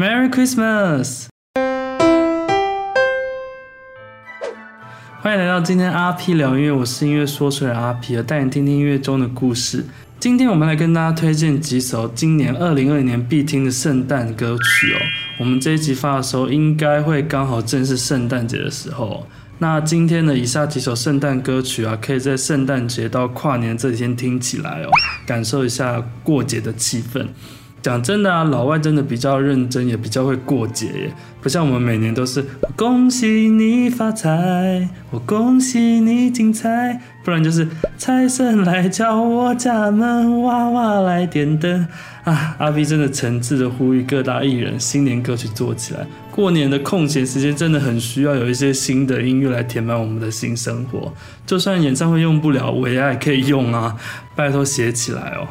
Merry Christmas！欢迎来到今天阿 P 聊音乐，我是音乐说书人阿 P，带你听听音乐中的故事。今天我们来跟大家推荐几首今年二零二零年必听的圣诞歌曲哦。我们这一集发的时候，应该会刚好正是圣诞节的时候。那今天的以下几首圣诞歌曲啊，可以在圣诞节到跨年这几天听起来哦，感受一下过节的气氛。讲真的啊，老外真的比较认真，也比较会过节耶，不像我们每年都是恭喜你发财，我恭喜你精彩，不然就是财神来敲我家门，娃娃来点灯啊。阿 P 真的诚挚的呼吁各大艺人新年歌曲做起来，过年的空闲时间真的很需要有一些新的音乐来填满我们的新生活，就算演唱会用不了，我也还可以用啊，拜托写起来哦。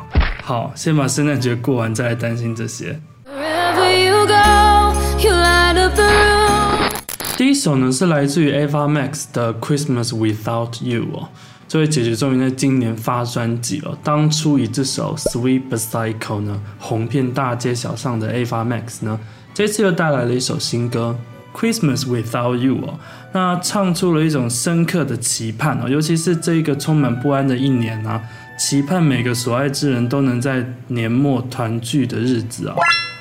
好，先把圣诞节过完，再来担心这些。第一首呢是来自于 Ava Max 的《Christmas Without You》哦，这位姐姐终于在今年发专辑了。当初以这首《Sweet Psycho》呢红遍大街小巷的 Ava Max 呢，这次又带来了一首新歌《Christmas Without You》哦，那唱出了一种深刻的期盼哦，尤其是这一个充满不安的一年啊。期盼每个所爱之人都能在年末团聚的日子啊，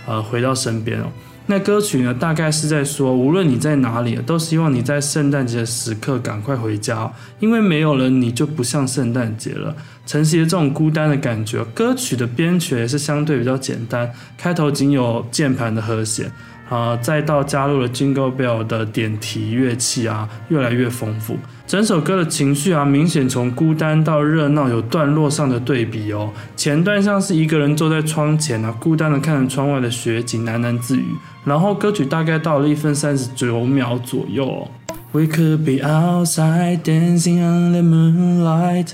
呃，回到身边哦。那歌曲呢，大概是在说，无论你在哪里，都希望你在圣诞节的时刻赶快回家，因为没有了你就不像圣诞节了。承袭了这种孤单的感觉，歌曲的编曲也是相对比较简单，开头仅有键盘的和弦。啊、呃，再到加入了 Jingle Bell 的点题乐器啊，越来越丰富。整首歌的情绪啊，明显从孤单到热闹，有段落上的对比哦。前段像是一个人坐在窗前啊，孤单的看着窗外的雪景，喃喃自语。然后歌曲大概到了一分三十九秒左右哦。We could be outside dancing on the moonlight。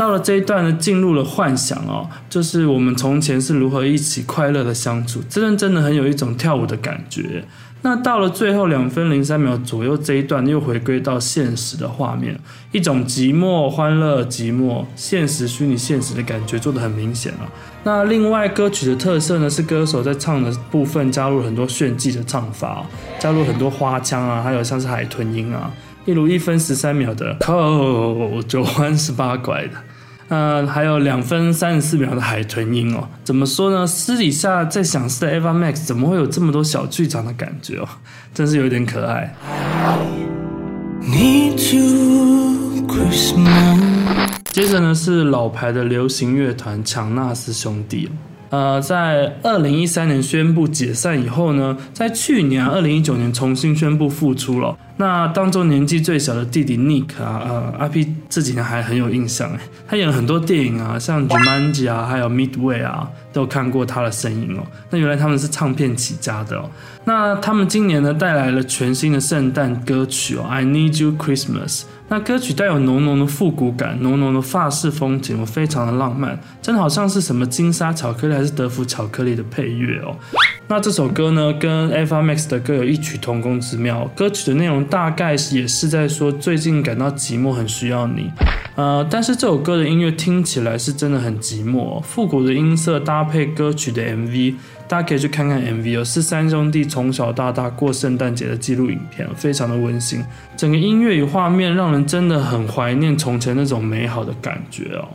到了这一段呢，进入了幻想哦，就是我们从前是如何一起快乐的相处，这段真的很有一种跳舞的感觉。那到了最后两分零三秒左右这一段，又回归到现实的画面，一种寂寞、欢乐、寂寞、现实、虚拟、现实的感觉做得很明显了。那另外歌曲的特色呢，是歌手在唱的部分加入了很多炫技的唱法，加入很多花腔啊，还有像是海豚音啊，例如一分十三秒的扣九弯十八拐的。呃，还有两分三十四秒的海豚音哦，怎么说呢？私底下在想，是 Eva Max 怎么会有这么多小剧场的感觉哦？真是有点可爱。接着呢，是老牌的流行乐团强纳斯兄弟。呃，在二零一三年宣布解散以后呢，在去年二零一九年重新宣布复出了。那当中年纪最小的弟弟 Nick 啊，呃，阿 P 这几年还很有印象诶，他演了很多电影啊，像 Jumanji 啊，还有 Midway 啊，都看过他的身影哦。那原来他们是唱片起家的哦。那他们今年呢，带来了全新的圣诞歌曲哦，I Need You Christmas。那歌曲带有浓浓的复古感，浓浓的法式风情，非常的浪漫，真的好像是什么金沙巧克力还是德芙巧克力的配乐哦。那这首歌呢，跟 Ava Max 的歌有异曲同工之妙。歌曲的内容大概也是在说最近感到寂寞，很需要你。呃，但是这首歌的音乐听起来是真的很寂寞，复古的音色搭配歌曲的 MV。大家可以去看看 MV 哦，是三兄弟从小到大过圣诞节的纪录影片，非常的温馨。整个音乐与画面让人真的很怀念从前那种美好的感觉哦。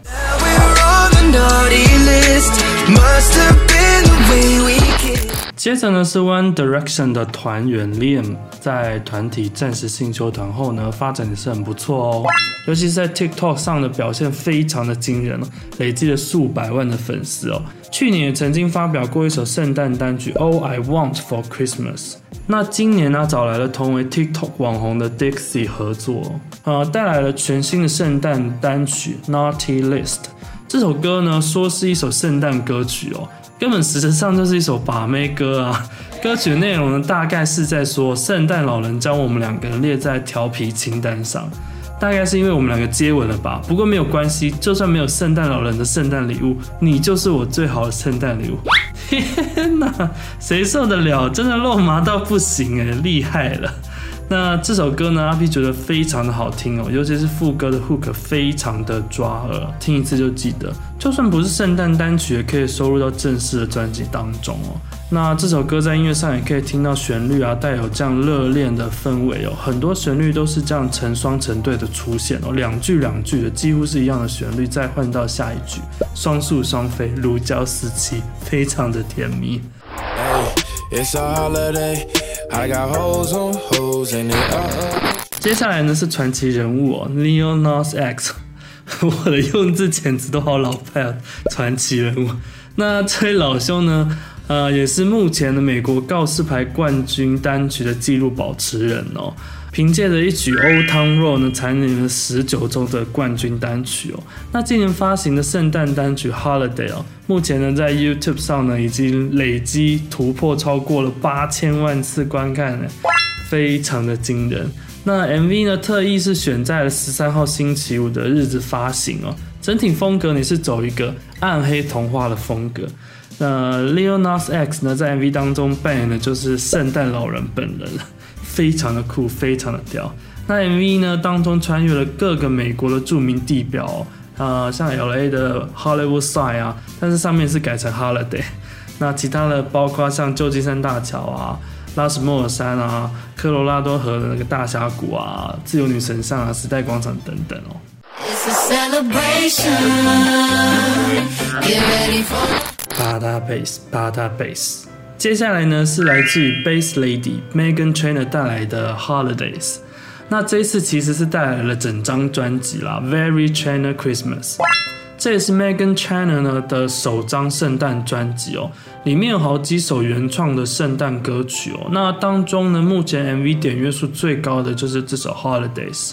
接着呢是 One Direction 的团员 Liam，在团体暂时性休团后呢，发展也是很不错哦，尤其是在 TikTok 上的表现非常的惊人，累积了数百万的粉丝哦。去年也曾经发表过一首圣诞单曲 All I Want for Christmas，那今年呢找来了同为 TikTok 网红的 Dixie 合作，呃，带来了全新的圣诞单曲 Naughty List。这首歌呢说是一首圣诞歌曲哦。根本实质上就是一首把妹歌啊！歌曲的内容呢，大概是在说圣诞老人将我们两个人列在调皮清单上，大概是因为我们两个接吻了吧？不过没有关系，就算没有圣诞老人的圣诞礼物，你就是我最好的圣诞礼物。天哪，谁受得了？真的肉麻到不行诶，厉害了！那这首歌呢，阿 P 觉得非常的好听哦，尤其是副歌的 hook 非常的抓耳，听一次就记得。就算不是圣诞单曲，也可以收录到正式的专辑当中哦。那这首歌在音乐上也可以听到旋律啊，带有这样热恋的氛围哦。很多旋律都是这样成双成对的出现哦，两句两句的几乎是一样的旋律，再换到下一句，双宿双飞，如胶似漆，非常的甜蜜。接下来呢是传奇人物哦，Lil Nas X，我的用字简直都好老派啊，传奇人物。那这位老兄呢？呃，也是目前的美国告示牌冠军单曲的纪录保持人哦。凭借着一曲《Old Town Road》呢，蝉联了十九周的冠军单曲哦。那今年发行的圣诞单曲《Holiday》哦，目前呢在 YouTube 上呢已经累积突破超过了八千万次观看呢，非常的惊人。那 MV 呢，特意是选在了十三号星期五的日子发行哦。整体风格你是走一个暗黑童话的风格。那 Leonos X 呢，在 MV 当中扮演的就是圣诞老人本人，非常的酷，非常的屌。那 MV 呢当中穿越了各个美国的著名地标，啊、呃，像 LA 的 Hollywood Sign 啊，但是上面是改成 Holiday。那其他的包括像旧金山大桥啊、拉什莫尔山啊、科罗拉多河的那个大峡谷啊、自由女神像啊、时代广场等等哦。巴达贝斯，巴达贝斯。接下来呢是来自于 Bass Lady Megan Trainer 带来的 Holidays。那这一次其实是带来了整张专辑啦，Very Trainor Christmas。这也是 Megan Trainor 呢的首张圣诞专辑哦，里面有好几首原创的圣诞歌曲哦。那当中呢，目前 MV 点阅数最高的就是这首 Holidays。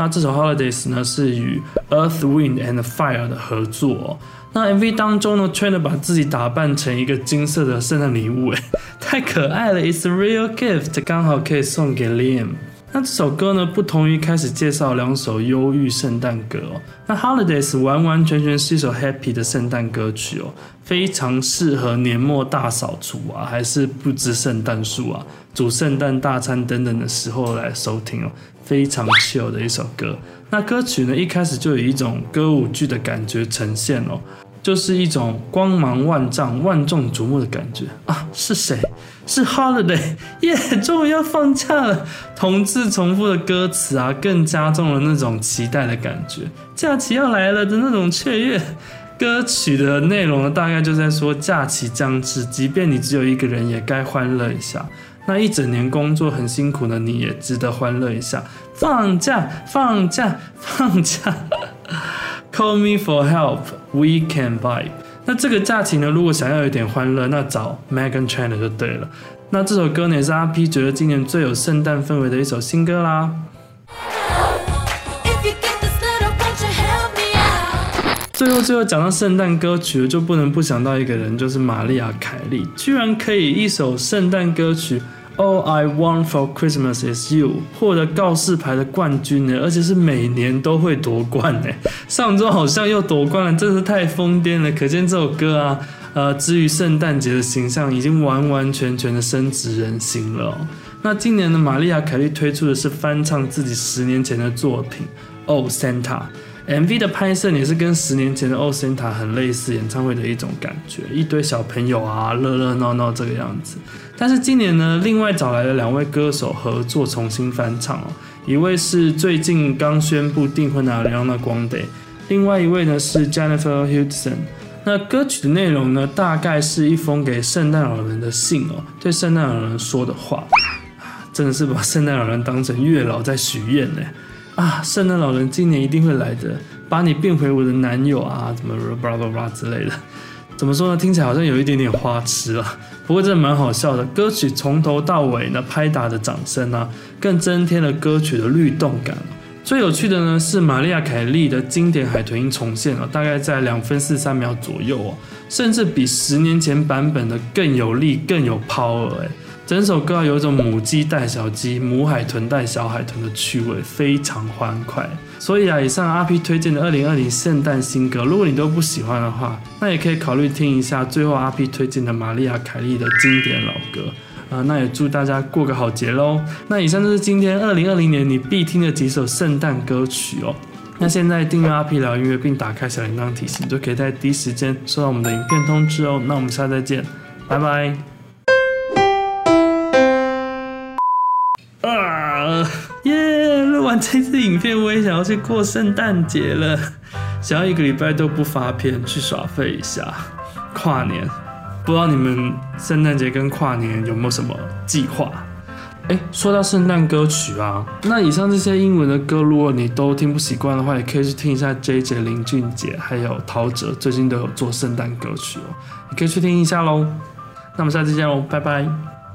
那这首 Holidays 呢是与 Earth, Wind and Fire 的合作。那 MV 当中呢 Train 把自己打扮成一个金色的圣诞礼物，哎，太可爱了！It's a real gift，刚好可以送给 Liam。那这首歌呢，不同于开始介绍两首忧郁圣诞歌哦。那 Holidays 完完全全是一首 Happy 的圣诞歌曲哦，非常适合年末大扫除啊，还是布置圣诞树啊、煮圣诞大餐等等的时候来收听哦，非常 chill 的一首歌。那歌曲呢，一开始就有一种歌舞剧的感觉呈现哦，就是一种光芒万丈、万众瞩目的感觉啊！是谁？是 Holiday，耶！终于要放假了。同字重复的歌词啊，更加重了那种期待的感觉，假期要来了的那种雀跃。歌曲的内容呢，大概就在说假期将至，即便你只有一个人，也该欢乐一下。那一整年工作很辛苦的你，也值得欢乐一下。放假，放假，放假。Call me for help, we can vibe。那这个假期呢，如果想要有点欢乐，那找 Meghan Trainor 就对了。那这首歌呢，也是阿 P 觉得今年最有圣诞氛围的一首新歌啦。最后，最后讲到圣诞歌曲，就不能不想到一个人，就是玛丽亚·凯莉，居然可以一首圣诞歌曲《All I Want for Christmas Is You》获得告示牌的冠军呢，而且是每年都会夺冠呢。上周好像又夺冠了，真是太疯癫了。可见这首歌啊，呃，之于圣诞节的形象已经完完全全的深植人心了。那今年的玛丽亚·凯莉推出的是翻唱自己十年前的作品《Oh Santa》。MV 的拍摄也是跟十年前的《Oh Santa》很类似，演唱会的一种感觉，一堆小朋友啊，热热闹闹这个样子。但是今年呢，另外找来了两位歌手合作重新翻唱哦，一位是最近刚宣布订婚的 Ariana Grande，另外一位呢是 Jennifer Hudson。那歌曲的内容呢，大概是一封给圣诞老人的信哦，对圣诞老人说的话，真的是把圣诞老人当成月老在许愿呢。啊，圣诞老人今年一定会来的，把你变回我的男友啊，怎么巴拉巴拉之类的，怎么说呢？听起来好像有一点点花痴啊，不过真的蛮好笑的。歌曲从头到尾呢，拍打的掌声啊，更增添了歌曲的律动感。最有趣的呢，是玛丽亚凯莉的经典海豚音重现了，大概在两分四三秒左右哦，甚至比十年前版本的更有力、更有 power 哎。整首歌有一种母鸡带小鸡、母海豚带小海豚的趣味，非常欢快。所以啊，以上阿 P 推荐的二零二零圣诞新歌，如果你都不喜欢的话，那也可以考虑听一下最后阿 P 推荐的玛丽亚凯莉的经典老歌啊、那也祝大家过个好节喽。那以上就是今天二零二零年你必听的几首圣诞歌曲哦。那现在订阅阿 P 聊音乐，并打开小铃铛提醒，就可以在第一时间收到我们的影片通知哦。那我们下次再见，拜拜。这支影片，我也想要去过圣诞节了，想要一个礼拜都不发片，去耍废一下。跨年，不知道你们圣诞节跟跨年有没有什么计划？哎，说到圣诞歌曲啊，那以上这些英文的歌，如果你都听不习惯的话，也可以去听一下 JJ 林俊杰还有陶喆最近都有做圣诞歌曲哦，你可以去听一下喽。那我们下次见喽，拜拜。